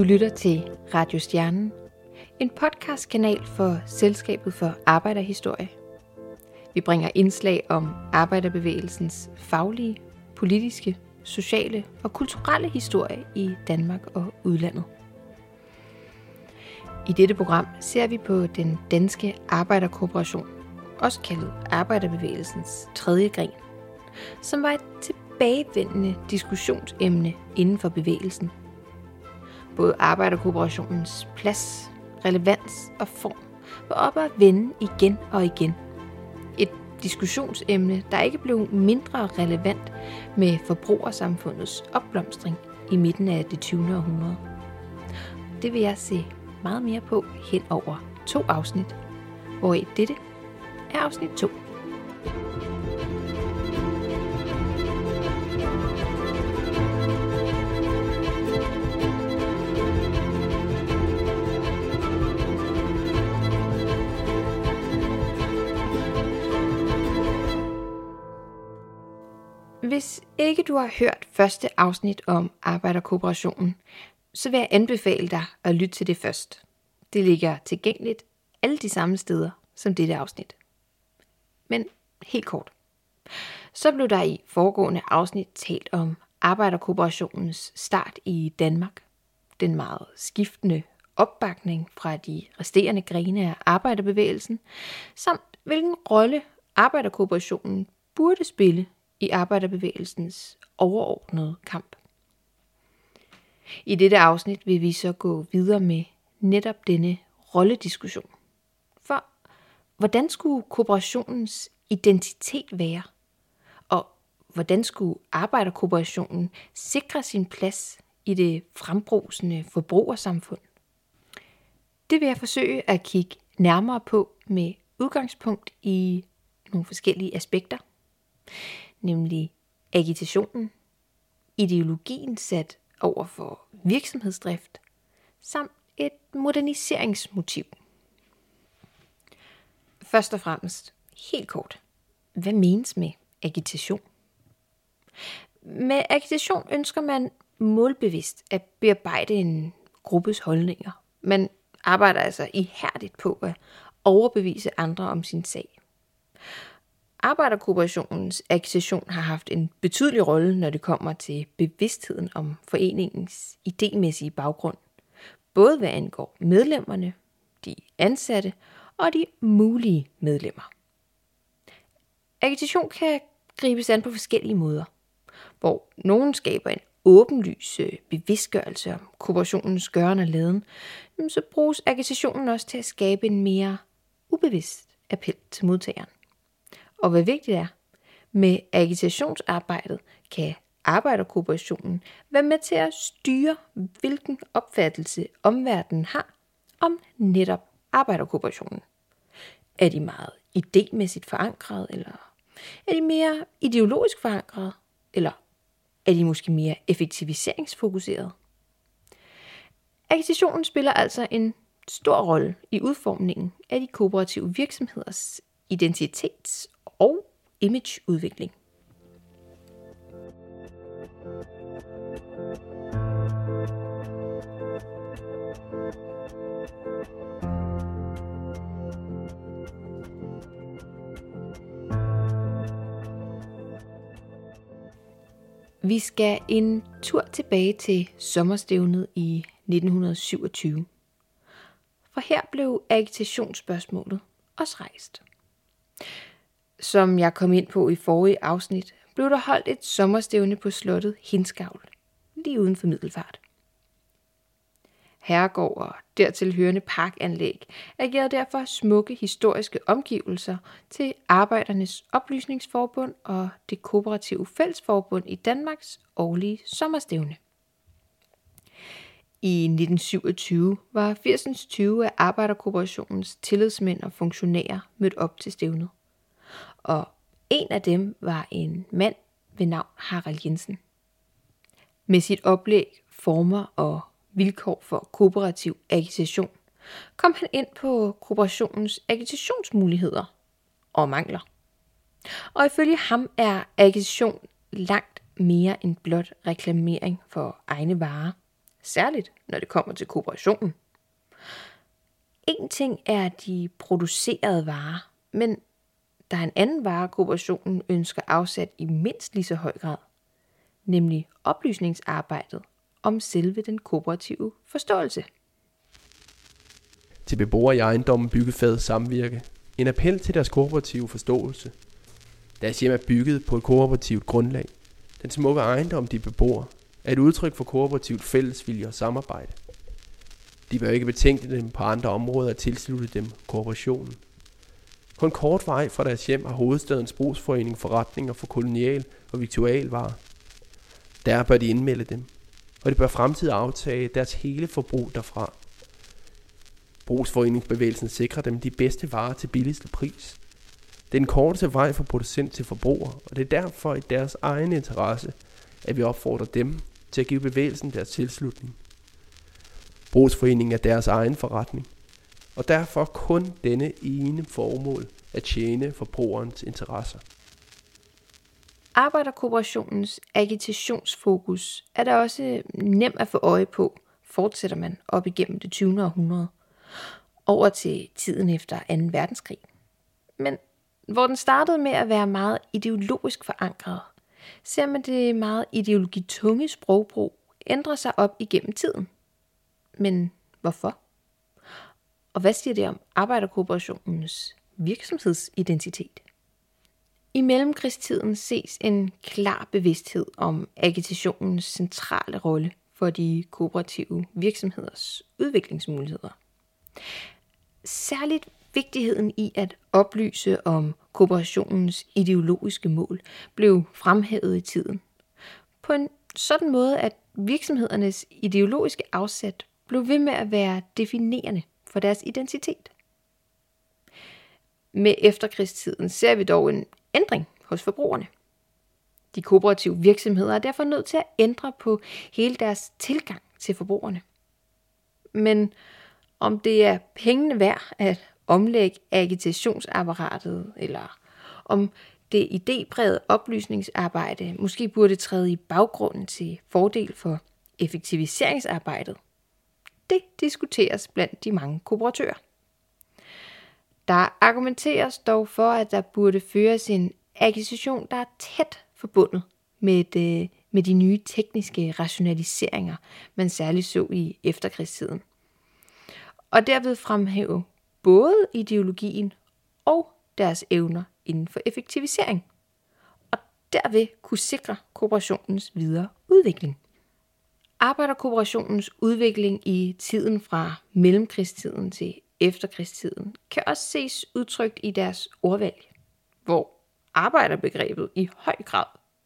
Du lytter til Radio Stjernen, en podcastkanal for Selskabet for Arbejderhistorie. Vi bringer indslag om arbejderbevægelsens faglige, politiske, sociale og kulturelle historie i Danmark og udlandet. I dette program ser vi på den danske arbejderkooperation, også kaldet arbejderbevægelsens tredje gren, som var et tilbagevendende diskussionsemne inden for bevægelsen. Både arbejderkooperationens plads, relevans og form var op at vende igen og igen. Et diskussionsemne, der ikke blev mindre relevant med forbrugersamfundets opblomstring i midten af det 20. århundrede. Det vil jeg se meget mere på hen over to afsnit, hvor i dette er afsnit 2. Hvis ikke du har hørt første afsnit om arbejderkooperationen, så vil jeg anbefale dig at lytte til det først. Det ligger tilgængeligt alle de samme steder som dette afsnit. Men helt kort. Så blev der i foregående afsnit talt om arbejderkooperationens start i Danmark. Den meget skiftende opbakning fra de resterende grene af arbejderbevægelsen, samt hvilken rolle arbejderkooperationen burde spille i arbejderbevægelsens overordnede kamp. I dette afsnit vil vi så gå videre med netop denne rollediskussion. For hvordan skulle kooperationens identitet være? Og hvordan skulle arbejderkooperationen sikre sin plads i det frembrusende forbrugersamfund? Det vil jeg forsøge at kigge nærmere på med udgangspunkt i nogle forskellige aspekter, nemlig agitationen, ideologien sat over for virksomhedsdrift, samt et moderniseringsmotiv. Først og fremmest, helt kort, hvad menes med agitation? Med agitation ønsker man målbevidst at bearbejde en gruppes holdninger. Man arbejder altså ihærdigt på at overbevise andre om sin sag. Arbejderkooperationens agitation har haft en betydelig rolle, når det kommer til bevidstheden om foreningens idémæssige baggrund. Både hvad angår medlemmerne, de ansatte og de mulige medlemmer. Agitation kan gribes an på forskellige måder, hvor nogen skaber en åbenlys øh, bevidstgørelse om kooperationens gøren og laden, så bruges agitationen også til at skabe en mere ubevidst appel til modtageren. Og hvad vigtigt er, med agitationsarbejdet kan arbejderkooperationen være med til at styre, hvilken opfattelse omverdenen har om netop arbejderkooperationen. Er de meget idémæssigt forankret, eller er de mere ideologisk forankret, eller er de måske mere effektiviseringsfokuseret? Agitationen spiller altså en stor rolle i udformningen af de kooperative virksomheders identitets- og imageudvikling. Vi skal en tur tilbage til sommerstævnet i 1927. For her blev agitationsspørgsmålet også rejst. Som jeg kom ind på i forrige afsnit, blev der holdt et sommerstævne på slottet Hinskavl, lige uden for Middelfart. Herregård og dertil hørende parkanlæg agerede derfor smukke historiske omgivelser til Arbejdernes Oplysningsforbund og det Kooperative Fællesforbund i Danmarks årlige sommerstævne. I 1927 var 80'ens 20 af Arbejderkooperationens tillidsmænd og funktionærer mødt op til stævnet og en af dem var en mand ved navn Harald Jensen. Med sit oplæg, former og vilkår for kooperativ agitation, kom han ind på kooperationens agitationsmuligheder og mangler. Og ifølge ham er agitation langt mere end blot reklamering for egne varer, særligt når det kommer til kooperationen. En ting er de producerede varer, men der er en anden vare, kooperationen ønsker afsat i mindst lige så høj grad, nemlig oplysningsarbejdet om selve den kooperative forståelse. Til beboere i ejendommen byggefad samvirke. En appel til deres kooperative forståelse. Deres hjem er bygget på et kooperativt grundlag. Den smukke ejendom, de bebor, er et udtryk for kooperativt fællesvilje og samarbejde. De bør ikke betænke dem på andre områder og tilslutte dem kooperationen. På en kort vej fra deres hjem har hovedstadens brugsforening forretninger for kolonial og viktualvarer. Der bør de indmelde dem, og det bør fremtidig aftage deres hele forbrug derfra. Brugsforeningsbevægelsen sikrer dem de bedste varer til billigste pris. Det er den korteste vej fra producent til forbruger, og det er derfor i deres egen interesse, at vi opfordrer dem til at give bevægelsen deres tilslutning. Brugsforeningen er deres egen forretning, og derfor kun denne ene formål at tjene forbrugerens interesser. Arbejderkooperationens agitationsfokus er da også nem at få øje på, fortsætter man op igennem det 20. århundrede, over til tiden efter 2. verdenskrig. Men hvor den startede med at være meget ideologisk forankret, ser man det meget ideologitunge sprogbrug ændre sig op igennem tiden. Men hvorfor? Og hvad siger det om arbejderkooperationens virksomhedsidentitet? I mellemkrigstiden ses en klar bevidsthed om agitationens centrale rolle for de kooperative virksomheders udviklingsmuligheder. Særligt vigtigheden i at oplyse om kooperationens ideologiske mål blev fremhævet i tiden. På en sådan måde, at virksomhedernes ideologiske afsæt blev ved med at være definerende for deres identitet. Med efterkrigstiden ser vi dog en ændring hos forbrugerne. De kooperative virksomheder er derfor nødt til at ændre på hele deres tilgang til forbrugerne. Men om det er pengene værd at omlægge agitationsapparatet, eller om det idébredet oplysningsarbejde måske burde træde i baggrunden til fordel for effektiviseringsarbejdet. Det diskuteres blandt de mange kooperatører. Der argumenteres dog for, at der burde føres en akquisition, der er tæt forbundet med, det, med de nye tekniske rationaliseringer, man særligt så i efterkrigstiden. Og derved fremhæve både ideologien og deres evner inden for effektivisering, og derved kunne sikre kooperationens videre udvikling. Arbejderkooperationens udvikling i tiden fra mellemkrigstiden til efterkrigstiden kan også ses udtrykt i deres ordvalg, hvor arbejderbegrebet i høj grad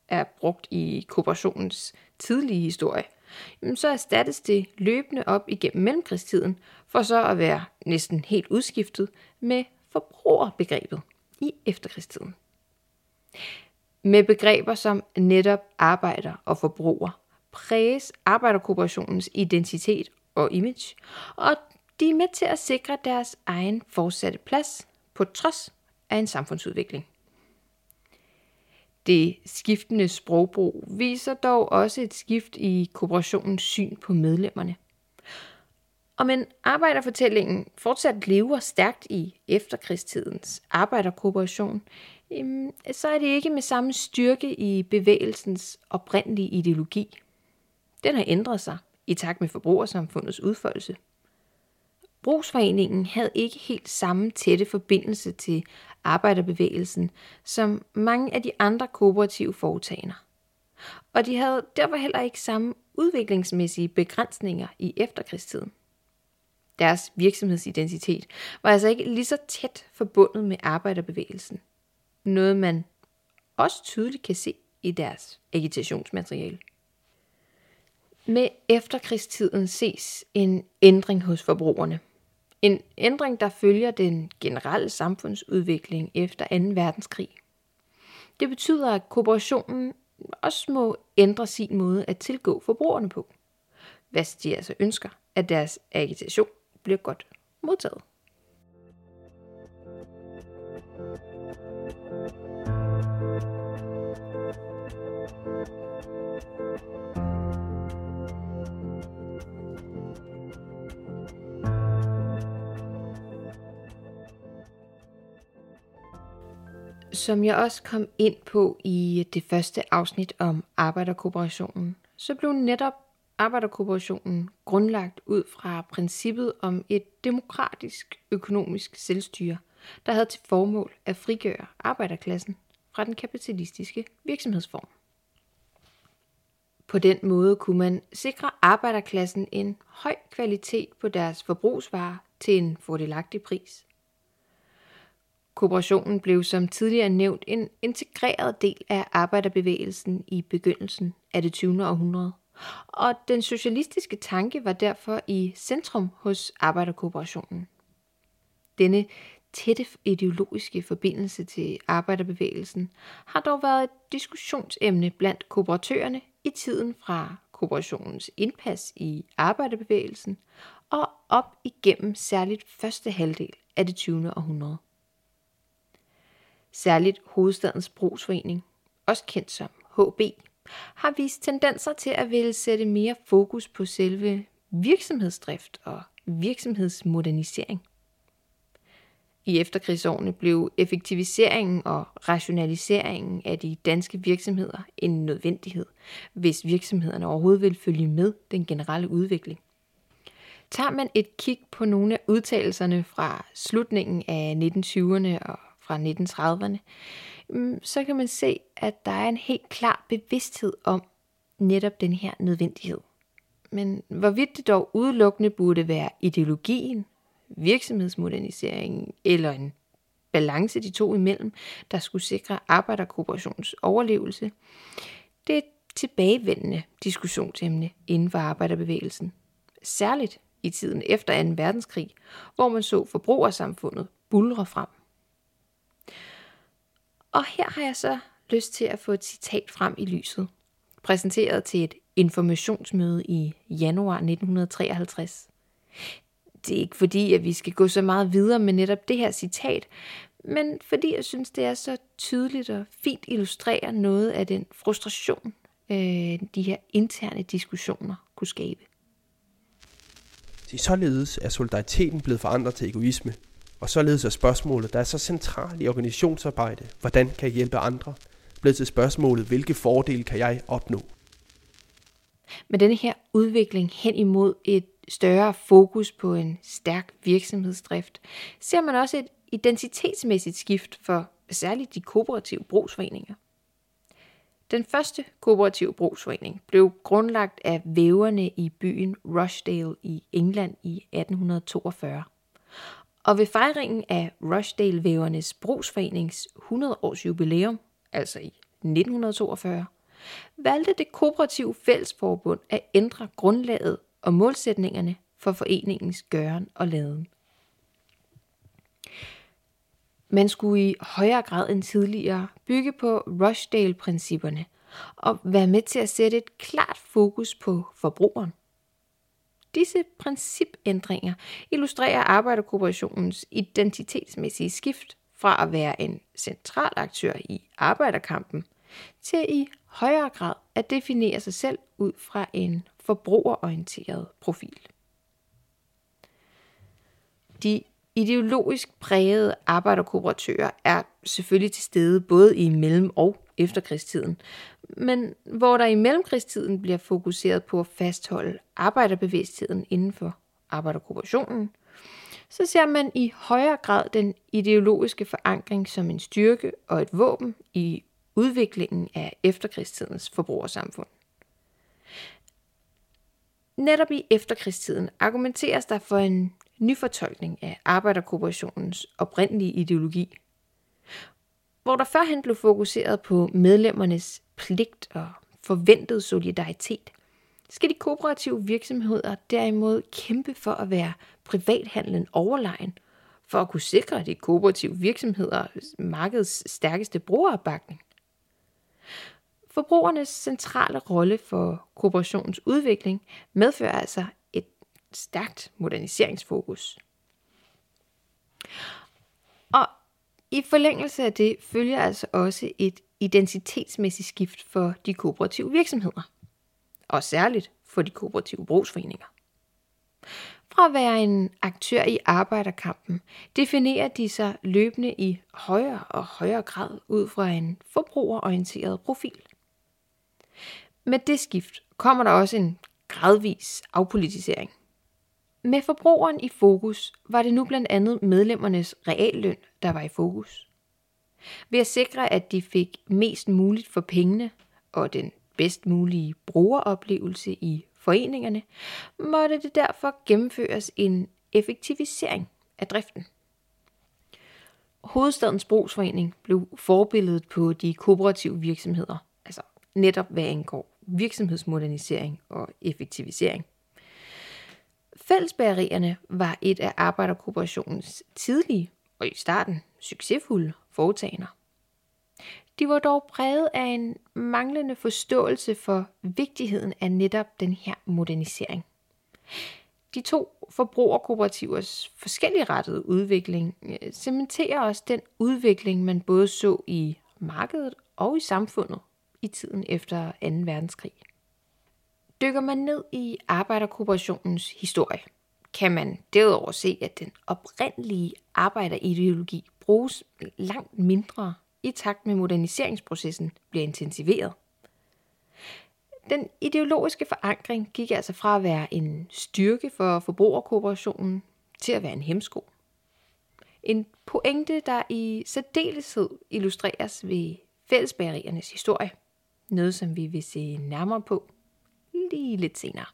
er brugt i kooperationens tidlige historie, så erstattes det løbende op igennem mellemkrigstiden, for så at være næsten helt udskiftet med forbrugerbegrebet i efterkrigstiden. Med begreber som netop arbejder og forbruger præges arbejderkooperationens identitet og image, og de er med til at sikre deres egen fortsatte plads på trods af en samfundsudvikling. Det skiftende sprogbrug viser dog også et skift i kooperationens syn på medlemmerne. Og men arbejderfortællingen fortsat lever stærkt i efterkrigstidens arbejderkooperation, så er det ikke med samme styrke i bevægelsens oprindelige ideologi. Den har ændret sig i takt med forbrugersamfundets udfoldelse. Brugsforeningen havde ikke helt samme tætte forbindelse til arbejderbevægelsen som mange af de andre kooperative foretagender. Og de havde derfor heller ikke samme udviklingsmæssige begrænsninger i efterkrigstiden. Deres virksomhedsidentitet var altså ikke lige så tæt forbundet med arbejderbevægelsen. Noget man også tydeligt kan se i deres agitationsmateriale. Med efterkrigstiden ses en ændring hos forbrugerne. En ændring, der følger den generelle samfundsudvikling efter 2. verdenskrig. Det betyder, at kooperationen også må ændre sin måde at tilgå forbrugerne på, Hvad de altså ønsker, at deres agitation bliver godt modtaget. Som jeg også kom ind på i det første afsnit om arbejderkooperationen, så blev netop arbejderkooperationen grundlagt ud fra princippet om et demokratisk økonomisk selvstyre, der havde til formål at frigøre arbejderklassen fra den kapitalistiske virksomhedsform. På den måde kunne man sikre arbejderklassen en høj kvalitet på deres forbrugsvarer til en fordelagtig pris. Kooperationen blev som tidligere nævnt en integreret del af arbejderbevægelsen i begyndelsen af det 20. århundrede, og den socialistiske tanke var derfor i centrum hos arbejderkooperationen. Denne tætte ideologiske forbindelse til arbejderbevægelsen har dog været et diskussionsemne blandt kooperatørerne i tiden fra kooperationens indpas i arbejderbevægelsen og op igennem særligt første halvdel af det 20. århundrede. Særligt hovedstadens brugsforening, også kendt som HB, har vist tendenser til at ville sætte mere fokus på selve virksomhedsdrift og virksomhedsmodernisering. I efterkrigsårene blev effektiviseringen og rationaliseringen af de danske virksomheder en nødvendighed, hvis virksomhederne overhovedet vil følge med den generelle udvikling. Tager man et kig på nogle af udtalelserne fra slutningen af 1920'erne og fra 1930'erne, mm, så kan man se, at der er en helt klar bevidsthed om netop den her nødvendighed. Men hvorvidt det dog udelukkende burde være ideologien, virksomhedsmoderniseringen eller en balance de to imellem, der skulle sikre arbejderkooperationens overlevelse, det er et tilbagevendende diskussionsemne inden for arbejderbevægelsen. Særligt i tiden efter 2. verdenskrig, hvor man så forbrugersamfundet bulre frem. Og her har jeg så lyst til at få et citat frem i lyset, præsenteret til et informationsmøde i januar 1953. Det er ikke fordi, at vi skal gå så meget videre med netop det her citat, men fordi jeg synes, det er så tydeligt og fint illustrerer noget af den frustration, øh, de her interne diskussioner kunne skabe. Således er solidariteten blevet forandret til egoisme, og således er spørgsmålet, der er så centralt i organisationsarbejde, hvordan kan jeg hjælpe andre, blevet til spørgsmålet, hvilke fordele kan jeg opnå? Med denne her udvikling hen imod et større fokus på en stærk virksomhedsdrift, ser man også et identitetsmæssigt skift for særligt de kooperative brugsforeninger. Den første kooperative brugsforening blev grundlagt af væverne i byen Rochdale i England i 1842. Og ved fejringen af Rushdale-vævernes brugsforenings 100-års jubilæum, altså i 1942, valgte det kooperative fællesforbund at ændre grundlaget og målsætningerne for foreningens gøren og laden. Man skulle i højere grad end tidligere bygge på Rushdale-principperne og være med til at sætte et klart fokus på forbrugeren. Disse principændringer illustrerer arbejderkooperationens identitetsmæssige skift fra at være en central aktør i arbejderkampen til i højere grad at definere sig selv ud fra en forbrugerorienteret profil. De ideologisk prægede arbejderkooperatører er selvfølgelig til stede både i mellem- og efterkrigstiden, men hvor der i mellemkrigstiden bliver fokuseret på at fastholde arbejderbevidstheden inden for arbejderkooperationen, så ser man i højere grad den ideologiske forankring som en styrke og et våben i udviklingen af efterkrigstidens forbrugersamfund. Netop i efterkrigstiden argumenteres der for en nyfortolkning af arbejderkooperationens oprindelige ideologi, hvor der førhen blev fokuseret på medlemmernes pligt og forventet solidaritet, skal de kooperative virksomheder derimod kæmpe for at være privathandlen overlegen, for at kunne sikre de kooperative virksomheder markedets stærkeste brugeropbakning. Forbrugernes centrale rolle for kooperationens udvikling medfører altså et stærkt moderniseringsfokus. I forlængelse af det følger altså også et identitetsmæssigt skift for de kooperative virksomheder, og særligt for de kooperative brugsforeninger. Fra at være en aktør i arbejderkampen, definerer de sig løbende i højere og højere grad ud fra en forbrugerorienteret profil. Med det skift kommer der også en gradvis afpolitisering. Med forbrugeren i fokus var det nu blandt andet medlemmernes realløn, der var i fokus. Ved at sikre, at de fik mest muligt for pengene og den bedst mulige brugeroplevelse i foreningerne, måtte det derfor gennemføres en effektivisering af driften. Hovedstadens Brugsforening blev forbilledet på de kooperative virksomheder, altså netop hvad angår virksomhedsmodernisering og effektivisering. Fællesbærerierne var et af arbejderkooperationens tidlige og i starten succesfulde foretagender. De var dog præget af en manglende forståelse for vigtigheden af netop den her modernisering. De to forbrugerkooperativers forskellige rettede udvikling øh, cementerer også den udvikling, man både så i markedet og i samfundet i tiden efter 2. verdenskrig. Dykker man ned i arbejderkooperationens historie, kan man derudover se, at den oprindelige arbejderideologi bruges langt mindre i takt med moderniseringsprocessen bliver intensiveret. Den ideologiske forankring gik altså fra at være en styrke for forbrugerkooperationen til at være en hemsko. En pointe, der i særdeleshed illustreres ved fællesbæreriernes historie. Noget, som vi vil se nærmere på lige lidt senere.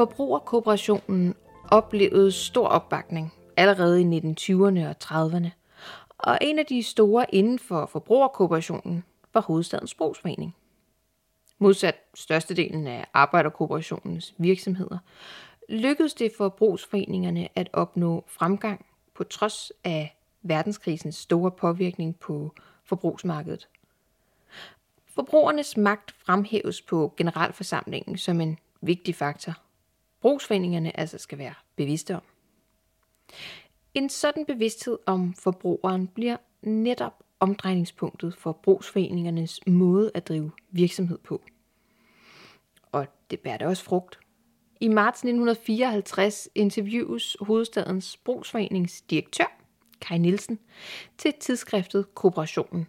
Forbrugerkooperationen oplevede stor opbakning allerede i 1920'erne og 30'erne, og en af de store inden for forbrugerkooperationen var Hovedstadens Brugsforening. Modsat størstedelen af arbejderkooperationens virksomheder, lykkedes det for brugsforeningerne at opnå fremgang på trods af verdenskrisens store påvirkning på forbrugsmarkedet. Forbrugernes magt fremhæves på generalforsamlingen som en vigtig faktor. Brugsforeningerne altså skal være bevidste om. En sådan bevidsthed om forbrugeren bliver netop omdrejningspunktet for brugsforeningernes måde at drive virksomhed på. Og det bærer da også frugt. I marts 1954 interviews hovedstadens brugsforenings direktør, Kai Nielsen, til tidsskriftet Kooperationen.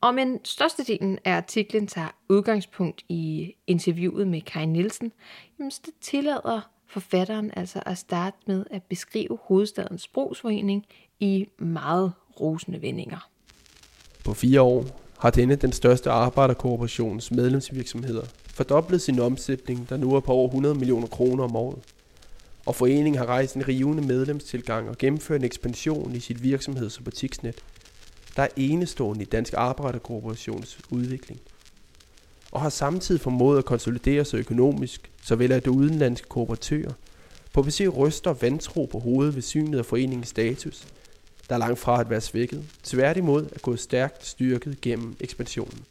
Og men størstedelen af artiklen tager udgangspunkt i interviewet med Kai Nielsen, jamen så det tillader forfatteren altså at starte med at beskrive hovedstadens brugsforening i meget rosende vendinger. På fire år har denne den største arbejderkooperations medlemsvirksomheder fordoblet sin omsætning, der nu er på over 100 millioner kroner om året. Og foreningen har rejst en rivende medlemstilgang og gennemført en ekspansion i sit virksomheds- og butiksnet, der er enestående i Dansk Arbejderkooperations udvikling og har samtidig formået at konsolidere sig økonomisk, såvel af det udenlandske kooperatører, på PC ryster vantro på hovedet ved synet af foreningens status – der er langt fra at være svækket, tværtimod er gået stærkt styrket gennem ekspansionen.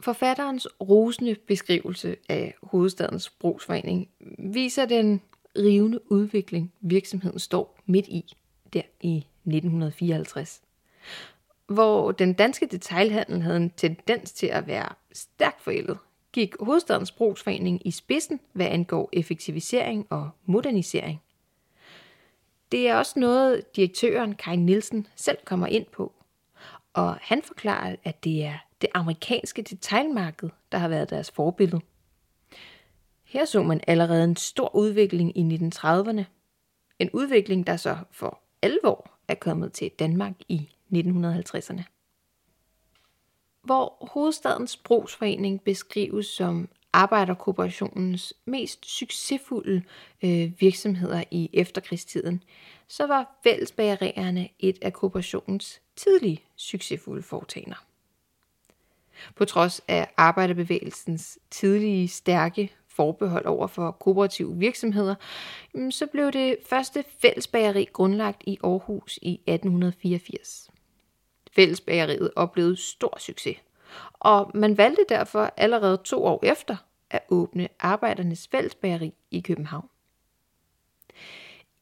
Forfatterens rosende beskrivelse af hovedstadens brugsforening viser den rivende udvikling, virksomheden står midt i der i 1954. Hvor den danske detailhandel havde en tendens til at være stærkt forældet, gik hovedstadens brugsforening i spidsen, hvad angår effektivisering og modernisering – det er også noget, direktøren Kai Nielsen selv kommer ind på. Og han forklarer, at det er det amerikanske detailmarked, der har været deres forbillede. Her så man allerede en stor udvikling i 1930'erne. En udvikling, der så for alvor er kommet til Danmark i 1950'erne. Hvor hovedstadens brugsforening beskrives som arbejderkooperationens mest succesfulde øh, virksomheder i efterkrigstiden, så var fællesbagerierne et af kooperationens tidlige succesfulde foretagender. På trods af arbejderbevægelsens tidlige stærke forbehold over for kooperative virksomheder, mm, så blev det første fællesbageri grundlagt i Aarhus i 1884. Fællesbageriet oplevede stor succes – og man valgte derfor allerede to år efter at åbne Arbejdernes Fællesbageri i København.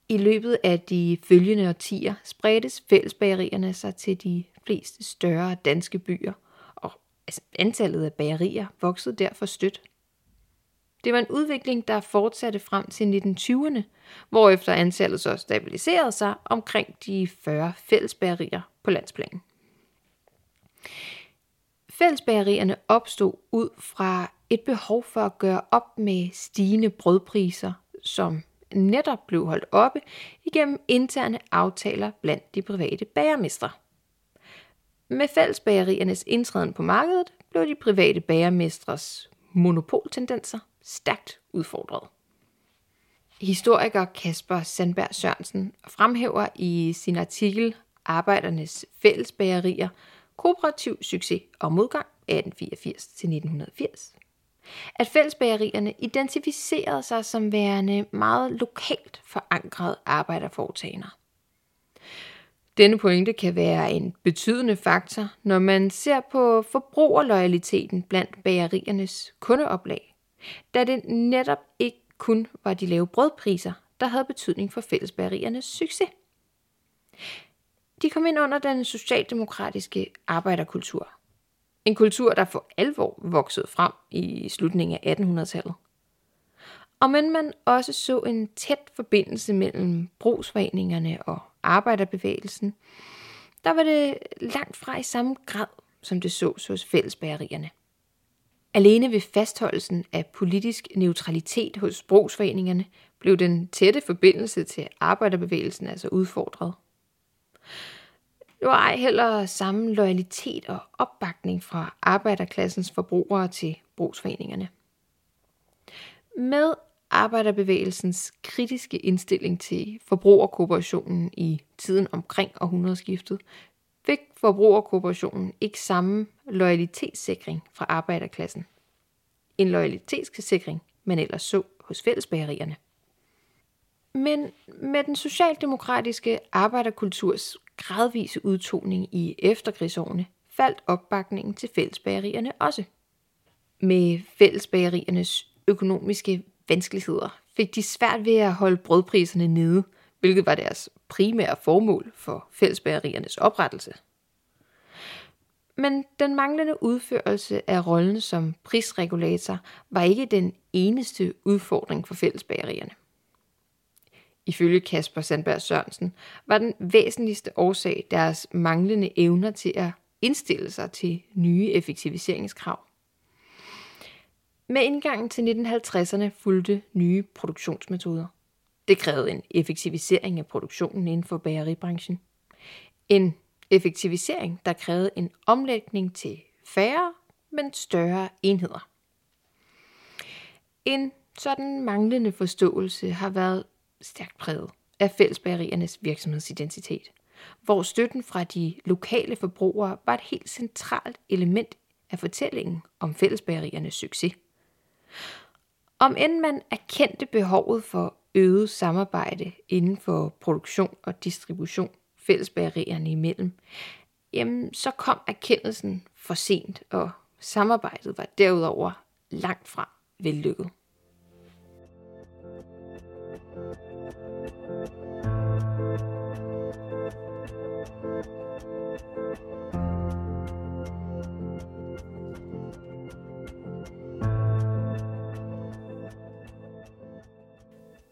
I løbet af de følgende årtier spredtes fællesbagerierne sig til de fleste større danske byer, og altså, antallet af bagerier voksede derfor stødt. Det var en udvikling, der fortsatte frem til 1920'erne, hvorefter antallet så stabiliserede sig omkring de 40 fællesbærerier på landsplan. Fællesbærerierne opstod ud fra et behov for at gøre op med stigende brødpriser, som netop blev holdt oppe igennem interne aftaler blandt de private bagermestre. Med fællesbageriernes indtræden på markedet blev de private bagermestres monopoltendenser stærkt udfordret. Historiker Kasper Sandberg Sørensen fremhæver i sin artikel Arbejdernes fællesbagerier kooperativ succes og modgang 1884-1980 at fællesbagerierne identificerede sig som værende meget lokalt forankrede arbejderforetagender. Denne pointe kan være en betydende faktor, når man ser på forbrugerloyaliteten blandt bageriernes kundeoplag, da det netop ikke kun var de lave brødpriser, der havde betydning for fællesbageriernes succes. De kom ind under den socialdemokratiske arbejderkultur – en kultur, der for alvor voksede frem i slutningen af 1800-tallet. Og men man også så en tæt forbindelse mellem brugsforeningerne og arbejderbevægelsen, der var det langt fra i samme grad, som det så hos fællesbærerierne. Alene ved fastholdelsen af politisk neutralitet hos brugsforeningerne blev den tætte forbindelse til arbejderbevægelsen altså udfordret. Det var ej heller samme loyalitet og opbakning fra arbejderklassens forbrugere til brugsforeningerne. Med arbejderbevægelsens kritiske indstilling til forbrugerkooperationen i tiden omkring århundredeskiftet, fik forbrugerkooperationen ikke samme loyalitetssikring fra arbejderklassen. En loyalitetssikring, man ellers så hos fællesbagerierne. Men med den socialdemokratiske arbejderkulturs gradvise udtoning i efterkrigsårene faldt opbakningen til fællesbagerierne også. Med fællesbageriernes økonomiske vanskeligheder fik de svært ved at holde brødpriserne nede, hvilket var deres primære formål for fællesbæreriernes oprettelse. Men den manglende udførelse af rollen som prisregulator var ikke den eneste udfordring for fællesbærerierne. ifølge Kasper Sandberg Sørensen, var den væsentligste årsag deres manglende evner til at indstille sig til nye effektiviseringskrav. Med indgangen til 1950'erne fulgte nye produktionsmetoder. Det krævede en effektivisering af produktionen inden for bageribranchen. En effektivisering, der krævede en omlægning til færre, men større enheder. En sådan manglende forståelse har været stærkt præget af fællesbageriernes virksomhedsidentitet, hvor støtten fra de lokale forbrugere var et helt centralt element af fortællingen om fællesbageriernes succes. Om end man erkendte behovet for øget samarbejde inden for produktion og distribution fællesbagerierne imellem, jamen så kom erkendelsen for sent, og samarbejdet var derudover langt fra vellykket.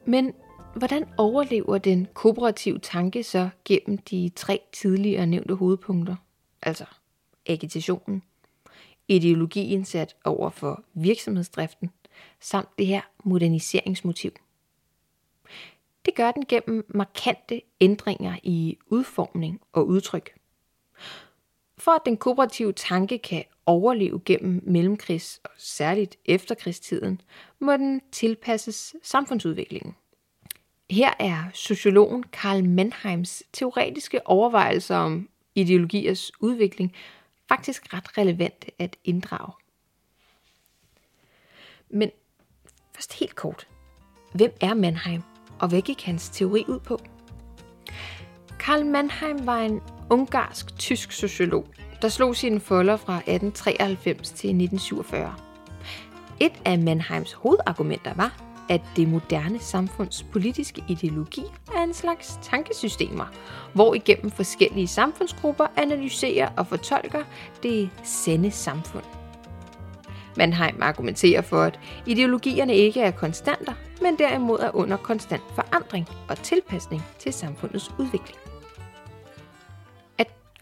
Men hvordan overlever den kooperative tanke så gennem de tre tidligere nævnte hovedpunkter? Altså agitationen, ideologien sat over for virksomhedsdriften, samt det her moderniseringsmotiv. Det gør den gennem markante ændringer i udformning og udtryk. For at den kooperative tanke kan overleve gennem mellemkrigs og særligt efterkrigstiden, må den tilpasses samfundsudviklingen. Her er sociologen Karl Mannheims teoretiske overvejelser om ideologiers udvikling faktisk ret relevant at inddrage. Men først helt kort. Hvem er Mannheim, og hvad gik hans teori ud på? Karl Mannheim var en ungarsk-tysk sociolog, der slog sine folder fra 1893 til 1947. Et af Mannheims hovedargumenter var, at det moderne samfunds politiske ideologi er en slags tankesystemer, hvor igennem forskellige samfundsgrupper analyserer og fortolker det sande samfund. Mannheim argumenterer for, at ideologierne ikke er konstanter, men derimod er under konstant forandring og tilpasning til samfundets udvikling.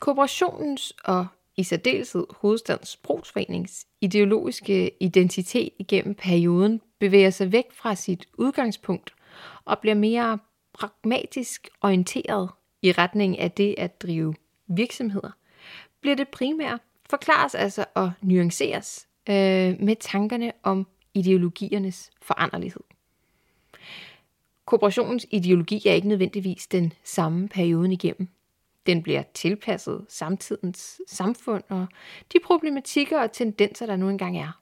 Kooperationens og i særdeleshed hovedstadens brugsforenings ideologiske identitet igennem perioden bevæger sig væk fra sit udgangspunkt og bliver mere pragmatisk orienteret i retning af det at drive virksomheder, bliver det primære forklares altså og nuanceres øh, med tankerne om ideologiernes foranderlighed. Kooperationens ideologi er ikke nødvendigvis den samme perioden igennem. Den bliver tilpasset samtidens samfund og de problematikker og tendenser, der nu engang er.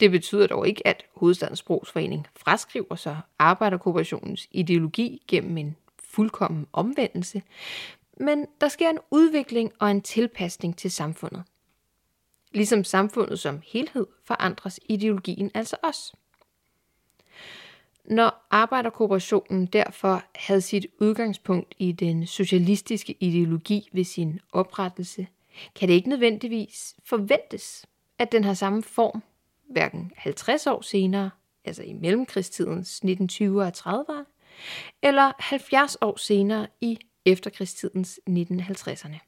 Det betyder dog ikke, at Hovedstadens Sprogsforening fraskriver sig arbejderkooperationens ideologi gennem en fuldkommen omvendelse, men der sker en udvikling og en tilpasning til samfundet. Ligesom samfundet som helhed forandres ideologien altså også. Når arbejderkooperationen derfor havde sit udgangspunkt i den socialistiske ideologi ved sin oprettelse, kan det ikke nødvendigvis forventes, at den har samme form, hverken 50 år senere, altså i mellemkrigstidens 1920'er og 30'ere, eller 70 år senere i efterkrigstidens 1950'erne.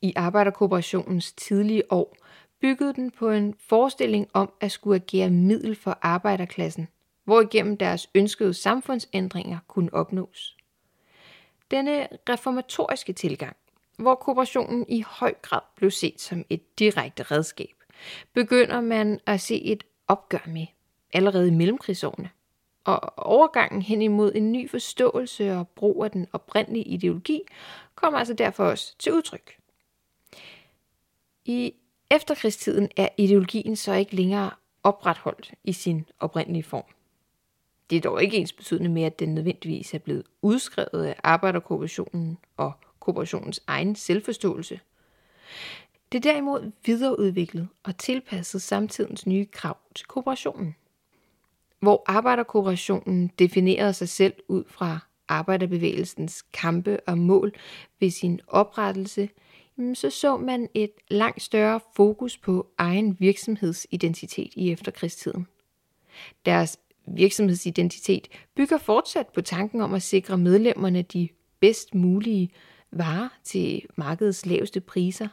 I arbejderkooperationens tidlige år byggede den på en forestilling om at skulle agere middel for arbejderklassen, hvorigennem deres ønskede samfundsændringer kunne opnås. Denne reformatoriske tilgang, hvor kooperationen i høj grad blev set som et direkte redskab, begynder man at se et opgør med allerede i mellemkrigsårene. Og overgangen hen imod en ny forståelse og brug af den oprindelige ideologi kommer altså derfor også til udtryk. I efterkrigstiden er ideologien så ikke længere opretholdt i sin oprindelige form. Det er dog ikke ens betydende med, at den nødvendigvis er blevet udskrevet af arbejderkooperationen og kooperationens egen selvforståelse. Det er derimod videreudviklet og tilpasset samtidens nye krav til kooperationen. Hvor arbejderkooperationen definerede sig selv ud fra arbejderbevægelsens kampe og mål ved sin oprettelse – Mm, så så man et langt større fokus på egen virksomhedsidentitet i efterkrigstiden. Deres virksomhedsidentitet bygger fortsat på tanken om at sikre medlemmerne de bedst mulige varer til markedets laveste priser,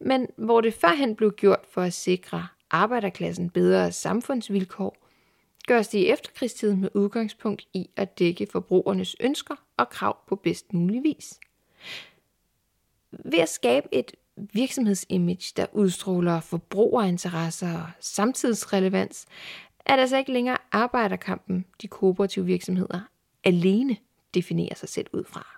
men hvor det førhen blev gjort for at sikre arbejderklassen bedre samfundsvilkår, gøres det i efterkrigstiden med udgangspunkt i at dække forbrugernes ønsker og krav på bedst mulig vis ved at skabe et virksomhedsimage, der udstråler forbrugerinteresser og samtidsrelevans, er det altså ikke længere arbejderkampen, de kooperative virksomheder alene definerer sig selv ud fra.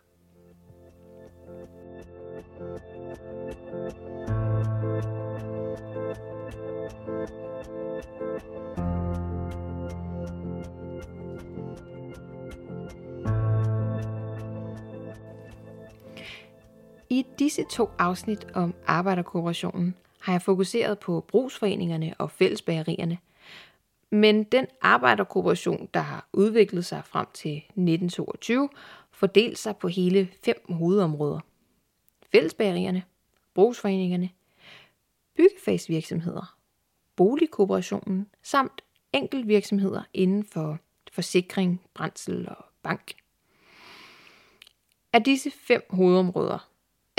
Disse to afsnit om arbejderkooperationen har jeg fokuseret på brugsforeningerne og fællesbagerierne. Men den arbejderkooperation, der har udviklet sig frem til 1922, fordelt sig på hele fem hovedområder. Fællesbagerierne, brugsforeningerne, byggefagsvirksomheder, boligkooperationen samt enkeltvirksomheder inden for forsikring, brændsel og bank. Af disse fem hovedområder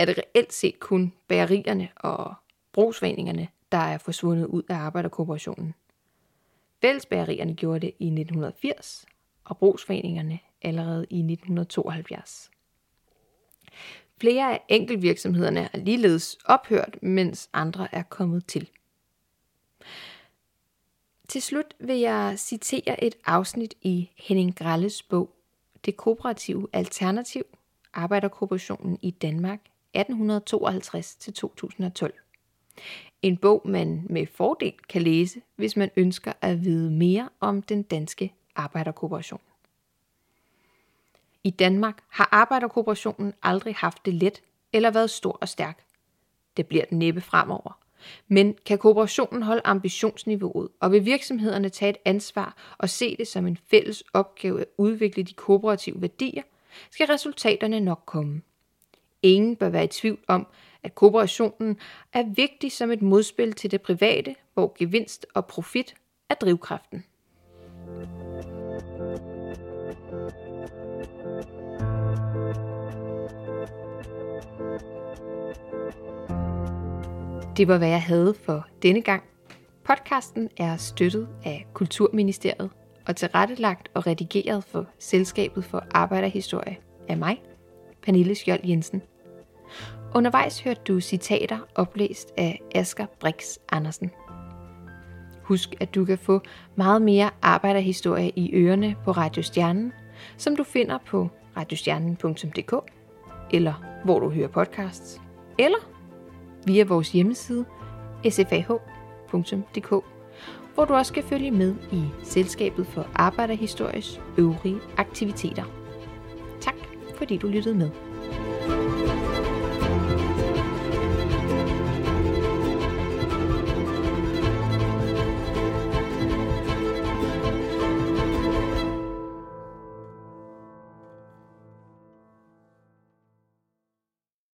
er det reelt set kun bagerierne og brugsforeningerne, der er forsvundet ud af arbejderkooperationen. Fællesbagerierne gjorde det i 1980, og brugsforeningerne allerede i 1972. Flere af enkeltvirksomhederne er ligeledes ophørt, mens andre er kommet til. Til slut vil jeg citere et afsnit i Henning Gralles bog Det kooperative alternativ, Arbejderkooperationen i Danmark 1852-2012. En bog, man med fordel kan læse, hvis man ønsker at vide mere om den danske arbejderkooperation. I Danmark har arbejderkooperationen aldrig haft det let eller været stor og stærk. Det bliver den næppe fremover. Men kan kooperationen holde ambitionsniveauet, og vil virksomhederne tage et ansvar og se det som en fælles opgave at udvikle de kooperative værdier, skal resultaterne nok komme. Ingen bør være i tvivl om, at kooperationen er vigtig som et modspil til det private, hvor gevinst og profit er drivkraften. Det var, hvad jeg havde for denne gang. Podcasten er støttet af Kulturministeriet og tilrettelagt og redigeret for Selskabet for Arbejderhistorie af mig, Pernille Skjold Jensen. Undervejs hørte du citater oplæst af Asger Brix Andersen. Husk, at du kan få meget mere arbejderhistorie i ørerne på Radio Stjernen, som du finder på radiostjernen.dk, eller hvor du hører podcasts, eller via vores hjemmeside sfah.dk, hvor du også kan følge med i Selskabet for Arbejderhistories øvrige aktiviteter. Tak fordi du lyttede med.